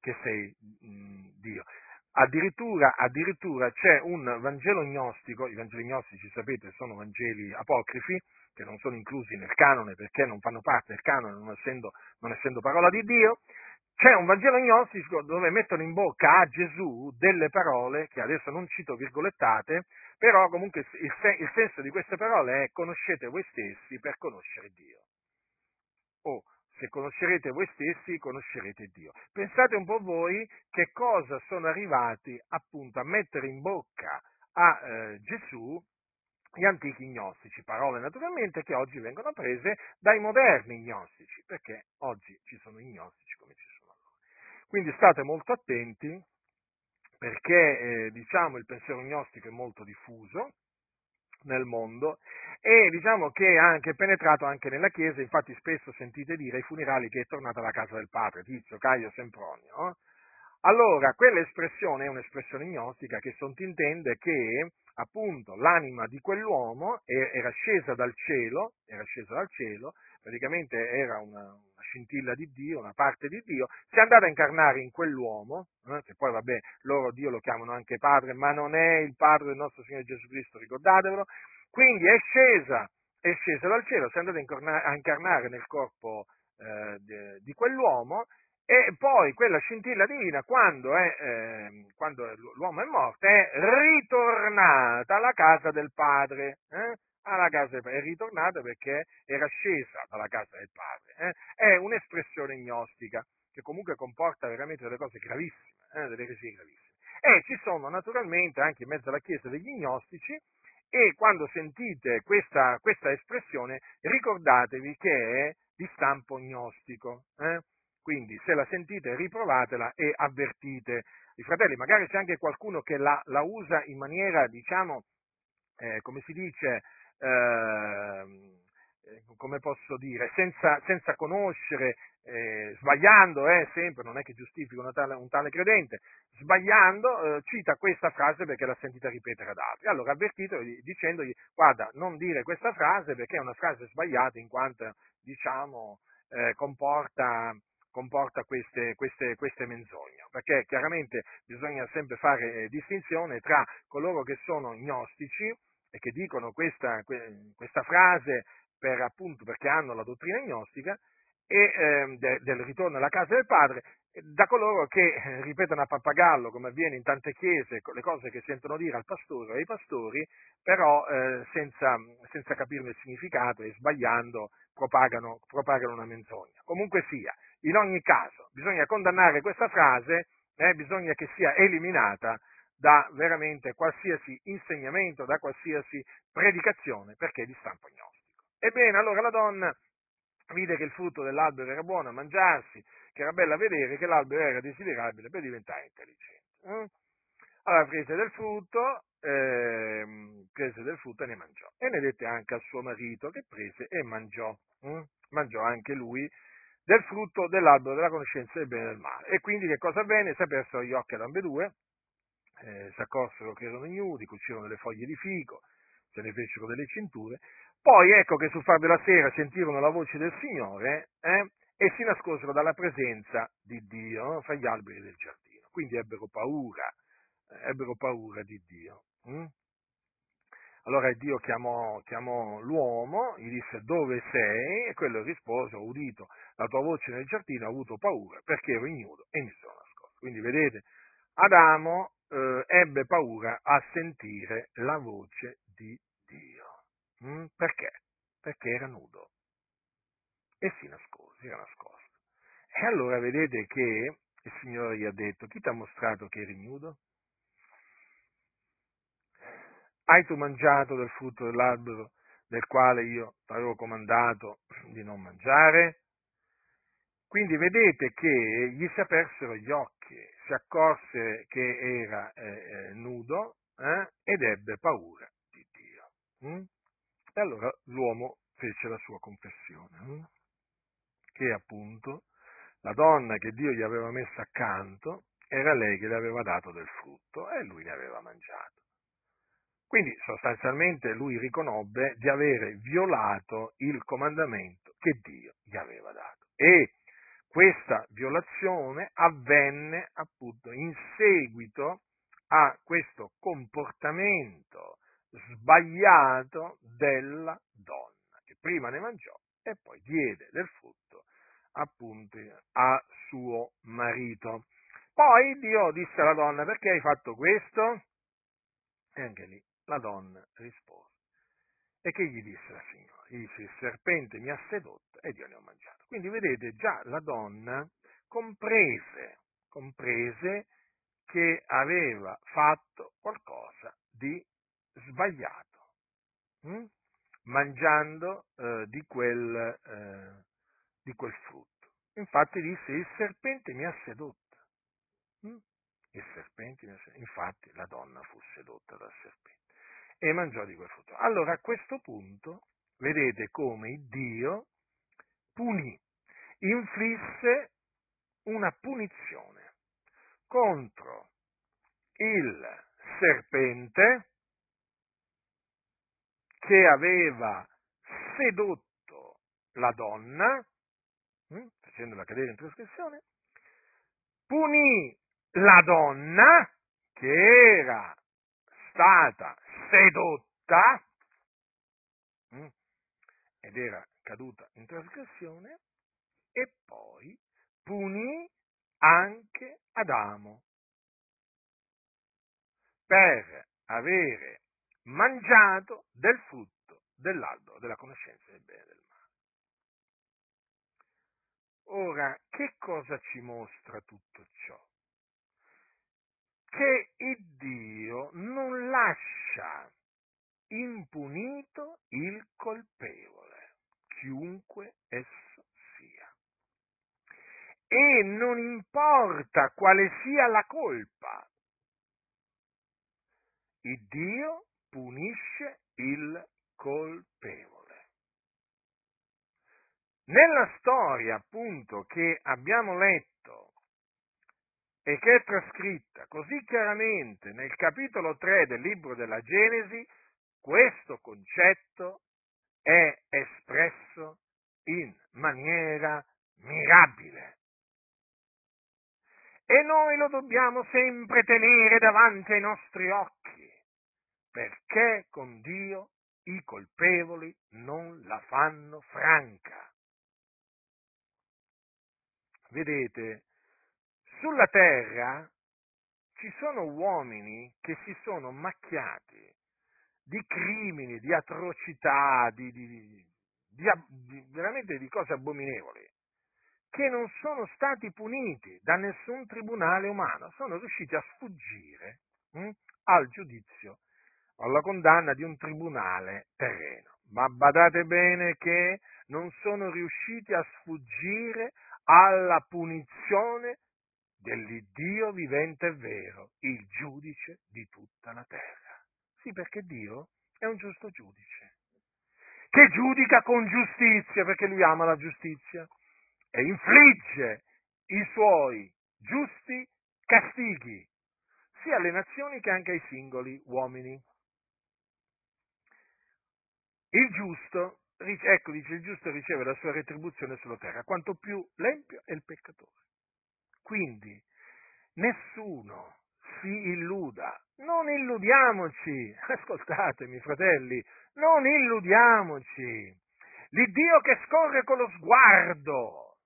che sei mh, mm, Dio. Addirittura, addirittura, c'è un Vangelo gnostico, i Vangeli gnostici sapete sono Vangeli apocrifi, che non sono inclusi nel canone perché non fanno parte del canone non essendo, non essendo parola di Dio, c'è un Vangelo gnostico dove mettono in bocca a Gesù delle parole, che adesso non cito virgolettate, però comunque il, il senso di queste parole è conoscete voi stessi per conoscere Dio. O se conoscerete voi stessi, conoscerete Dio. Pensate un po' voi che cosa sono arrivati appunto a mettere in bocca a eh, Gesù gli antichi gnostici, parole naturalmente che oggi vengono prese dai moderni gnostici, perché oggi ci sono i gnostici come ci sono allora. Quindi state molto attenti perché eh, diciamo, il pensiero gnostico è molto diffuso nel mondo e diciamo che è anche penetrato anche nella Chiesa, infatti spesso sentite dire ai funerali che è tornata alla casa del padre, Tizio, Caio, Sempronio. No? Allora, quell'espressione è un'espressione gnostica che sottintende che appunto l'anima di quell'uomo era scesa dal cielo, era scesa dal cielo, praticamente era una, scintilla di Dio, una parte di Dio, si è andata a incarnare in quell'uomo, eh, che poi vabbè, loro Dio lo chiamano anche Padre, ma non è il Padre del nostro Signore Gesù Cristo, ricordatevelo, quindi è scesa, è scesa dal cielo, si è andata a incarnare nel corpo eh, di, quell'uomo e poi quella scintilla divina, quando, è, eh, quando, l'uomo è morto, è ritornata alla casa del Padre. Eh? Alla casa del padre, è ritornata perché era scesa dalla casa del padre. Eh? È un'espressione gnostica che comunque comporta veramente delle cose gravissime, eh? delle eresie gravissime. E ci sono naturalmente anche in mezzo alla Chiesa degli gnostici e quando sentite questa, questa espressione ricordatevi che è di stampo gnostico. Eh? Quindi se la sentite riprovatela e avvertite i fratelli. Magari c'è anche qualcuno che la, la usa in maniera, diciamo, eh, come si dice, come posso dire, senza, senza conoscere, eh, sbagliando, eh, sempre, non è che giustifico un tale, credente, sbagliando, eh, cita questa frase perché l'ha sentita ripetere ad altri. Allora avvertitelo dicendogli, guarda, non dire questa frase perché è una frase sbagliata in quanto, diciamo, eh, comporta, comporta queste, queste, queste, menzogne, perché chiaramente bisogna sempre fare distinzione tra coloro che sono gnostici e che dicono questa, questa frase per, appunto, perché hanno la dottrina gnostica e eh, de, del ritorno alla casa del Padre, da coloro che eh, ripetono a pappagallo, come avviene in tante chiese, le cose che sentono dire al pastore o ai pastori, però eh, senza, senza, capirne il significato e sbagliando propagano, propagano, una menzogna. Comunque sia, in ogni caso bisogna condannare questa frase, eh, bisogna che sia eliminata da veramente qualsiasi insegnamento, da qualsiasi predicazione, perché è di stampo gnostico. Ebbene, allora la donna vide che il frutto dell'albero era buono a mangiarsi, che era bello a vedere, che l'albero era desiderabile per diventare intelligente. Eh? Allora prese del frutto, eh, prese del frutto e ne mangiò. E ne dette anche al suo marito che prese e mangiò. Eh? Mangiò anche lui del frutto dell'albero della conoscenza del bene e del male. E quindi che cosa avvenne? Si apersero gli occhi ad ambedue, eh, si accorsero che erano ignudi, cucirono le foglie di fico, se ne fecero delle cinture poi ecco che sul far della sera sentirono la voce del Signore eh, e si nascosero dalla presenza di Dio fra gli alberi del giardino. Quindi ebbero paura, ebbero paura di Dio. Hm? Allora Dio chiamò, chiamò, l'uomo, gli disse dove sei? E quello rispose, ho udito la tua voce nel giardino, ho avuto paura perché ero ignudo e mi sono nascosto. Quindi vedete, Adamo eh, ebbe paura a sentire la voce di Dio. Mm, perché? Perché era nudo e si nascose, era nascosto. E allora vedete che il Signore gli ha detto, chi ti ha mostrato che eri nudo? Hai tu mangiato del frutto dell'albero del quale io ti avevo comandato di non mangiare? Quindi vedete che gli si apersero gli occhi, si accorse che era eh, eh nudo eh, ed ebbe paura di Dio. Mm? E allora l'uomo fece la sua confessione, hm? che appunto la donna che Dio gli aveva messa accanto era lei che le aveva dato del frutto e lui ne aveva mangiato. Quindi sostanzialmente lui riconobbe di avere violato il comandamento che Dio gli aveva dato. E questa violazione avvenne appunto in seguito a questo comportamento sbagliato della donna, che prima ne mangiò e poi diede del frutto appunto a suo marito. Poi Dio disse alla donna, perché hai fatto questo? E anche lì la donna rispose. E che gli disse la signora? Disse, il serpente mi ha sedotto ed io ne ho mangiato. Quindi vedete, già la donna comprese, comprese che aveva fatto qualcosa di sbagliato, hm? mangiando eh, di, quel, eh, di, quel, frutto. Infatti disse, il serpente mi ha sedotta. Hm? Il serpente mi ha sedotta. Infatti la donna fu sedotta dal serpente e mangiò di quel frutto. Allora a questo punto vedete come Dio punì, inflisse una punizione contro il serpente che aveva sedotto la donna, hm, facendola cadere in trasgressione, punì la donna che era stata sedotta hm, ed era caduta in trasgressione e poi punì anche Adamo per avere mangiato del frutto dell'albero della conoscenza del bene e del male. Ora, che cosa ci mostra tutto ciò? Che il Dio non lascia impunito il colpevole, chiunque esso sia. e non importa quale sia la colpa, il Dio punisce il colpevole. Nella storia, appunto, che abbiamo letto e che è trascritta così chiaramente nel capitolo 3 del libro della Genesi, questo concetto è espresso in maniera mirabile. E noi lo dobbiamo sempre tenere davanti ai nostri occhi, perché con Dio i colpevoli non la fanno franca. Vedete, sulla terra ci sono uomini che si sono macchiati di crimini, di atrocità, di, di, di, veramente di cose abominevoli, che non sono stati puniti da nessun tribunale umano, sono riusciti a sfuggire hm, al giudizio, alla condanna di un tribunale terreno. Ma badate bene che non sono riusciti a sfuggire alla punizione dell'Iddio vivente e vero, il giudice di tutta la terra. Sì, perché Dio è un giusto giudice, che giudica con giustizia, perché lui ama la giustizia, e infligge i suoi giusti castighi, sia alle nazioni che anche ai singoli uomini. Il giusto, ecco dice, il giusto riceve la sua retribuzione sulla terra, quanto più l'empio è il peccatore. Quindi nessuno si illuda, non illudiamoci, ascoltatemi fratelli, non illudiamoci. L'Iddio che scorre con lo sguardo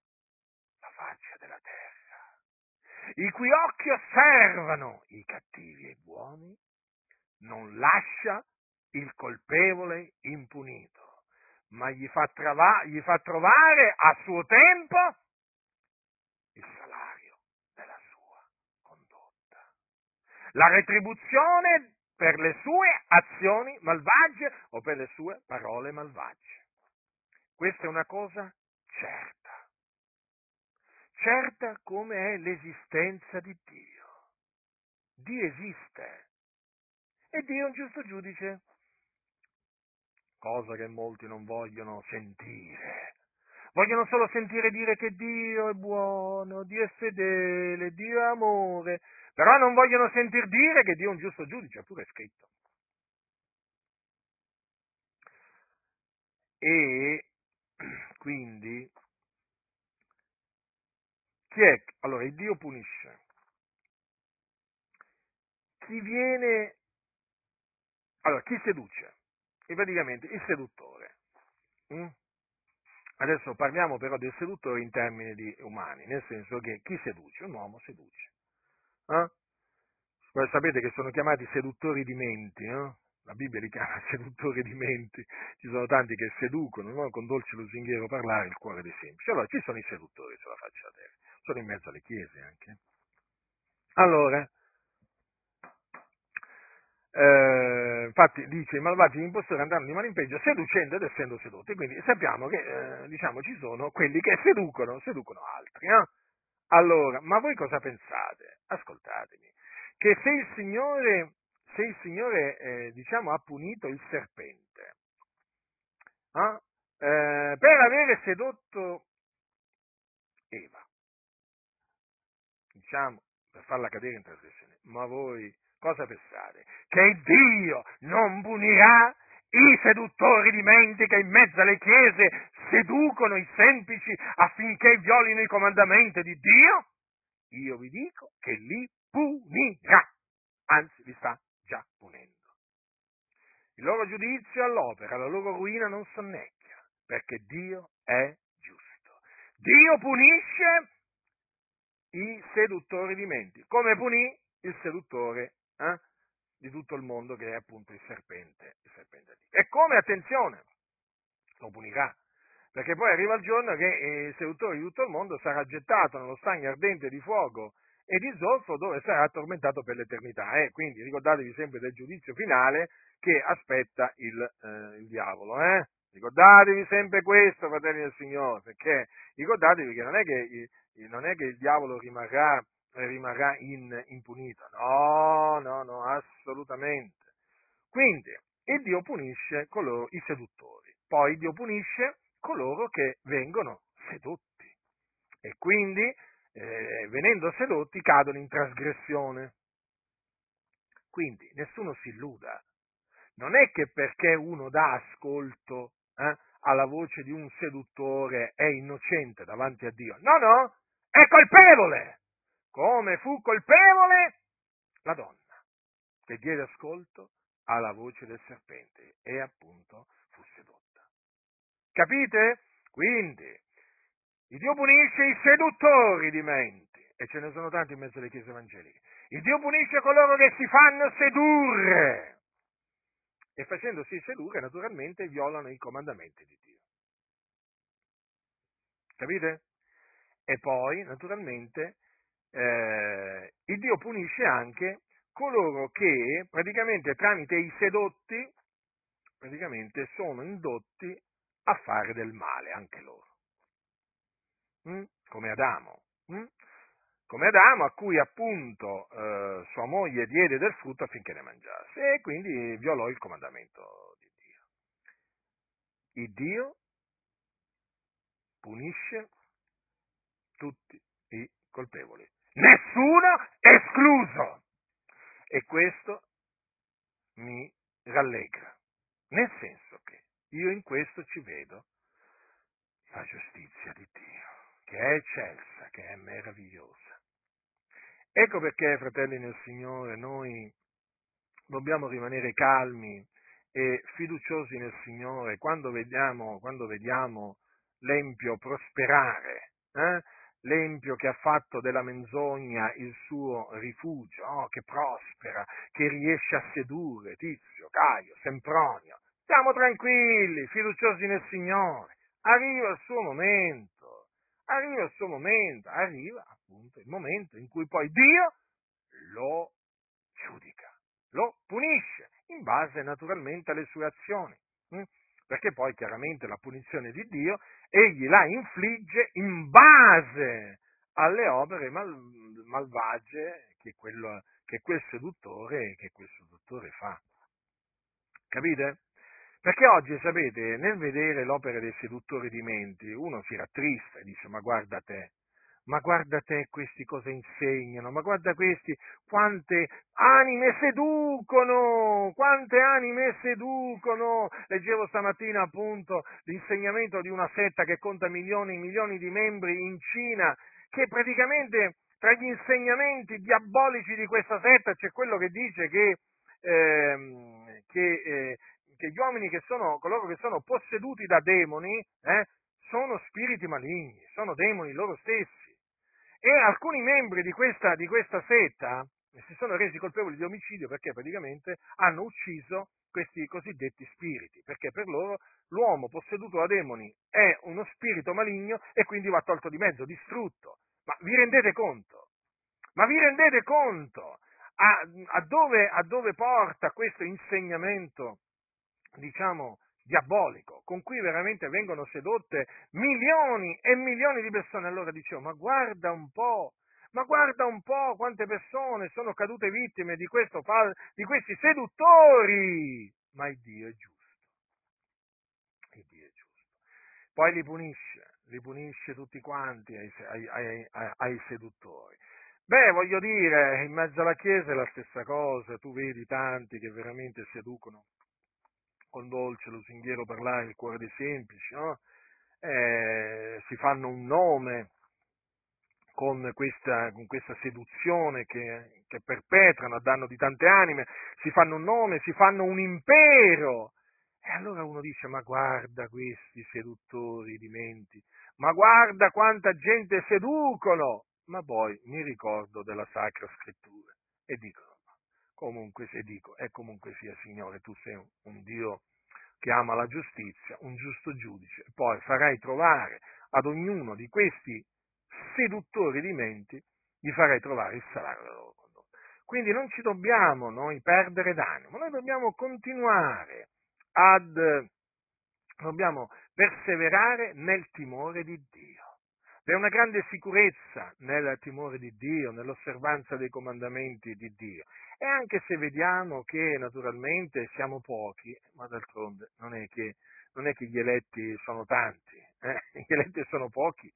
la faccia della terra, i cui occhi osservano i cattivi e i buoni, non lascia il colpevole impunito, ma gli fa, trava, gli fa trovare a suo tempo il salario della sua condotta. La retribuzione per le sue azioni malvagie o per le sue parole malvagie. Questa è una cosa certa. Certa come è l'esistenza di Dio. Dio esiste. E Dio è un giusto giudice. Cosa che molti non vogliono sentire. Vogliono solo sentire dire che Dio è buono, Dio è fedele, Dio è amore, però non vogliono sentir dire che Dio è un giusto giudice, pure è scritto. E quindi chi è? Allora, il Dio punisce. Chi viene, allora, chi seduce? E praticamente il seduttore. Mm? Adesso parliamo però del seduttore in termini di umani, nel senso che chi seduce? Un uomo seduce. Eh? sapete che sono chiamati seduttori di menti, eh? la Bibbia li chiama seduttori di menti, ci sono tanti che seducono no? con dolce lusinghiero parlare il cuore dei semplici. Allora ci sono i seduttori sulla faccia della terra, sono in mezzo alle chiese anche. Allora, eh, infatti dice i malvagi impostori andranno di mano in peggio seducendo ed essendo sedotti, quindi sappiamo che eh, diciamo, ci sono quelli che seducono, seducono altri. No? Allora, ma voi cosa pensate? Ascoltatemi, che se il Signore, se il Signore eh, diciamo, ha punito il serpente eh, per avere sedotto Eva, diciamo, per farla cadere in trasgressione, ma voi cosa pensate? Che Dio non punirà i seduttori di mente che in mezzo alle chiese seducono i semplici affinché violino i comandamenti di Dio? Io vi dico che li punirà, anzi li sta già punendo. Il loro giudizio all'opera, la loro ruina non sonnecchia, perché Dio è giusto. Dio punisce i seduttori di menti, come punì il seduttore eh, di tutto il mondo che è appunto il serpente, il serpente E come, attenzione, lo punirà, perché poi arriva il giorno che il seduttore di tutto il mondo sarà gettato nello stagno ardente di fuoco e di zolfo dove sarà tormentato per l'eternità. Eh? Quindi ricordatevi sempre del giudizio finale che aspetta il, eh, il diavolo. Eh? Ricordatevi sempre questo, fratelli del Signore, perché ricordatevi che non è che non è che il diavolo rimarrà, rimarrà in, impunito, no, no, no, assolutamente. Quindi, il Dio punisce coloro, i seduttori, poi Dio punisce coloro che vengono sedotti e quindi, eh, venendo sedotti, cadono in trasgressione. Quindi, nessuno si illuda. Non è che perché uno dà ascolto eh, alla voce di un seduttore è innocente davanti a Dio. No, no, è colpevole, come fu colpevole la donna che diede ascolto alla voce del serpente e appunto fu sedotta. Capite? Quindi, il Dio punisce i seduttori di menti, e ce ne sono tanti in mezzo alle chiese evangeliche. Il Dio punisce coloro che si fanno sedurre. E facendosi sedurre, naturalmente, violano i comandamenti di Dio. Capite? E poi, naturalmente, eh, il Dio punisce anche coloro che praticamente tramite i sedotti praticamente sono indotti a fare del male anche loro. Mm? Come Adamo. Mm? Come Adamo a cui appunto eh, sua moglie diede del frutto affinché ne mangiasse e quindi violò il comandamento di Dio. Il Dio punisce tutti i colpevoli, nessuno escluso. E questo mi rallegra, nel senso che io in questo ci vedo la giustizia di Dio, che è eccelsa, che è meravigliosa. Ecco perché, fratelli nel Signore, noi dobbiamo rimanere calmi e fiduciosi nel Signore quando vediamo, quando vediamo l'empio prosperare, eh? L'empio che ha fatto della menzogna il suo rifugio, oh, che prospera, che riesce a sedurre Tizio, Caio, Sempronio. Stiamo tranquilli, fiduciosi nel Signore. Arriva il suo momento, arriva il suo momento, arriva appunto il momento in cui poi Dio lo giudica, lo punisce, in base naturalmente alle sue azioni. Perché poi chiaramente la punizione di Dio egli la infligge in base alle opere mal, malvagie che, quello, che, quel che quel seduttore fa. Capite? Perché oggi, sapete, nel vedere l'opera dei seduttori di menti, uno si rattrista e dice, ma guarda te, ma guarda te questi cosa insegnano, ma guarda questi quante anime seducono, quante anime seducono. Leggevo stamattina appunto l'insegnamento di una setta che conta milioni e milioni di membri in Cina, che praticamente tra gli insegnamenti diabolici di questa setta c'è quello che dice che, ehm, che, eh, che gli uomini che sono, coloro che sono posseduti da demoni, eh, sono spiriti maligni, sono demoni loro stessi. E alcuni membri di questa, di questa setta si sono resi colpevoli di omicidio perché praticamente hanno ucciso questi cosiddetti spiriti, perché per loro l'uomo posseduto da demoni è uno spirito maligno e quindi va tolto di mezzo, distrutto. Ma vi rendete conto? Ma vi rendete conto a, a, dove, a dove porta questo insegnamento, diciamo, diabolico, con cui veramente vengono sedotte milioni e milioni di persone. Allora dicevo, ma guarda un po', ma guarda un po' quante persone sono cadute vittime di, questo, di questi seduttori. Ma il Dio è giusto. Il Dio è giusto. Poi li punisce, li punisce tutti quanti ai, ai, ai, ai seduttori. Beh, voglio dire, in mezzo alla Chiesa è la stessa cosa, tu vedi tanti che veramente seducono con dolce, lusinghiero parlare, il cuore dei semplici, no? eh, si fanno un nome con questa, con questa seduzione che, che, perpetrano a danno di tante anime, si fanno un nome, si fanno un impero. E allora uno dice, ma guarda questi seduttori di menti, ma guarda quanta gente seducono. Ma poi mi ricordo della Sacra Scrittura e dico, comunque se dico, e comunque sia Signore, tu sei un, Dio che ama la giustizia, un giusto giudice, poi farai trovare ad ognuno di questi seduttori di menti, gli farai trovare il salario della loro condotta. Quindi non ci dobbiamo noi perdere d'animo, noi dobbiamo continuare ad, dobbiamo perseverare nel timore di Dio è una grande sicurezza nel timore di Dio, nell'osservanza dei comandamenti di Dio. E anche se vediamo che naturalmente siamo pochi, ma d'altronde non è che, non è che gli eletti sono tanti, eh? gli eletti sono pochi,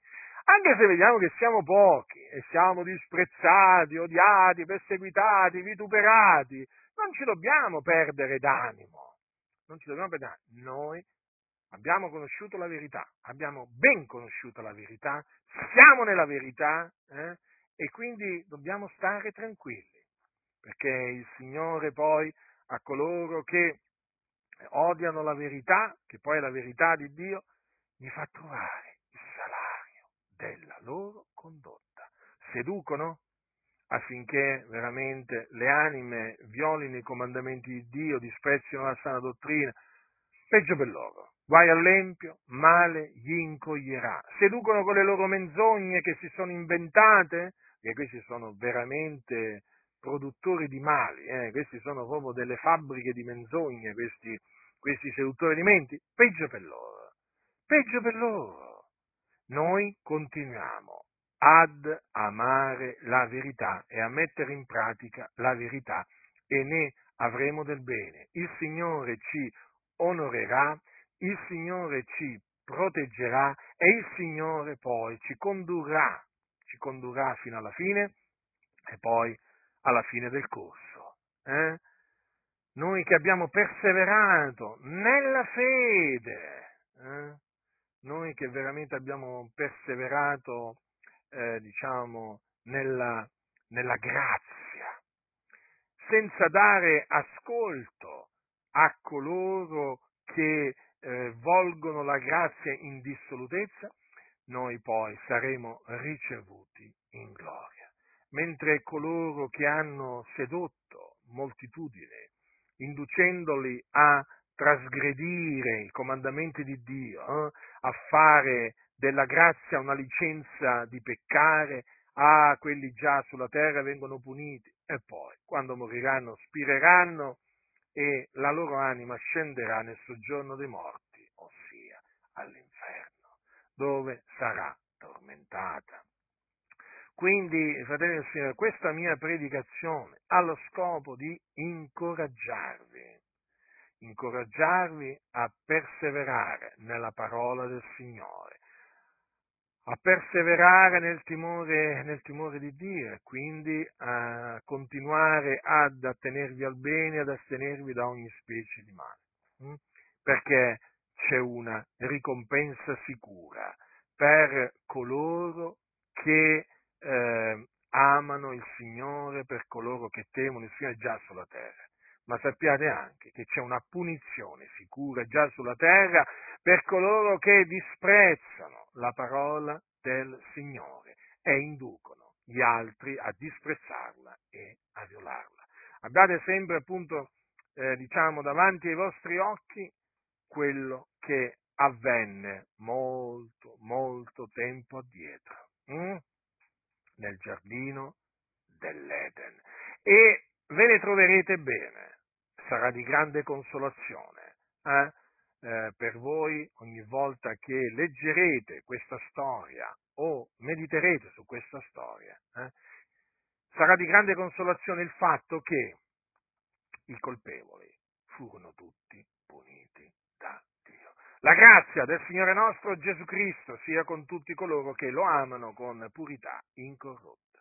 anche se vediamo che siamo pochi e siamo disprezzati, odiati, perseguitati, vituperati, non ci dobbiamo perdere d'animo. Non ci dobbiamo perdere d'animo. Noi abbiamo conosciuto la verità, abbiamo ben conosciuto la verità, siamo nella verità eh? e quindi dobbiamo stare tranquilli, perché il Signore poi a coloro che odiano la verità, che poi è la verità di Dio, gli fa trovare il salario della loro condotta. Seducono affinché veramente le anime violino i comandamenti di Dio, disprezzino la sana dottrina, peggio per loro. Guai all'empio, male gli incoglierà. Seducono con le loro menzogne che si sono inventate, che questi sono veramente produttori di mali, eh? questi sono proprio delle fabbriche di menzogne, questi, questi seduttori di menti, peggio per loro, peggio per loro. Noi continuiamo ad amare la verità e a mettere in pratica la verità e ne avremo del bene. Il Signore ci onorerà, il Signore ci proteggerà e il Signore poi ci condurrà, ci condurrà fino alla fine e poi alla fine del corso. Eh? Noi che abbiamo perseverato nella fede, eh? noi che veramente abbiamo perseverato, eh, diciamo, nella, nella grazia, senza dare ascolto a coloro che eh, volgono la grazia in dissolutezza, noi poi saremo ricevuti in gloria. Mentre coloro che hanno sedotto moltitudine, inducendoli a trasgredire i comandamenti di Dio, eh, a fare della grazia una licenza di peccare, ah, quelli già sulla terra vengono puniti e poi, quando moriranno, spireranno e la loro anima scenderà nel soggiorno dei morti, ossia all'inferno, dove sarà tormentata. Quindi, fratelli del Signore, questa mia predicazione ha lo scopo di incoraggiarvi, incoraggiarvi a perseverare nella parola del Signore, a perseverare nel timore, nel timore di Dio e quindi a continuare ad attenervi al bene, ad astenervi da ogni specie di male, hm? perché c'è una ricompensa sicura per coloro che eh, amano il Signore, per coloro che temono il Signore già sulla terra. Ma sappiate anche che c'è una punizione sicura già sulla terra per coloro che disprezzano la parola del Signore e inducono gli altri a disprezzarla e a violarla. Abbiate sempre appunto, eh, diciamo, davanti ai vostri occhi quello che avvenne molto, molto tempo addietro. Hm? nel giardino dell'Eden. E ve ne troverete bene, sarà di grande consolazione eh? Eh, per voi ogni volta che leggerete questa storia o mediterete su questa storia. Eh? Sarà di grande consolazione il fatto che i colpevoli furono tutti puniti da Dio. La grazia del Signore nostro Gesù Cristo sia con tutti coloro che lo amano con purità incorrotta.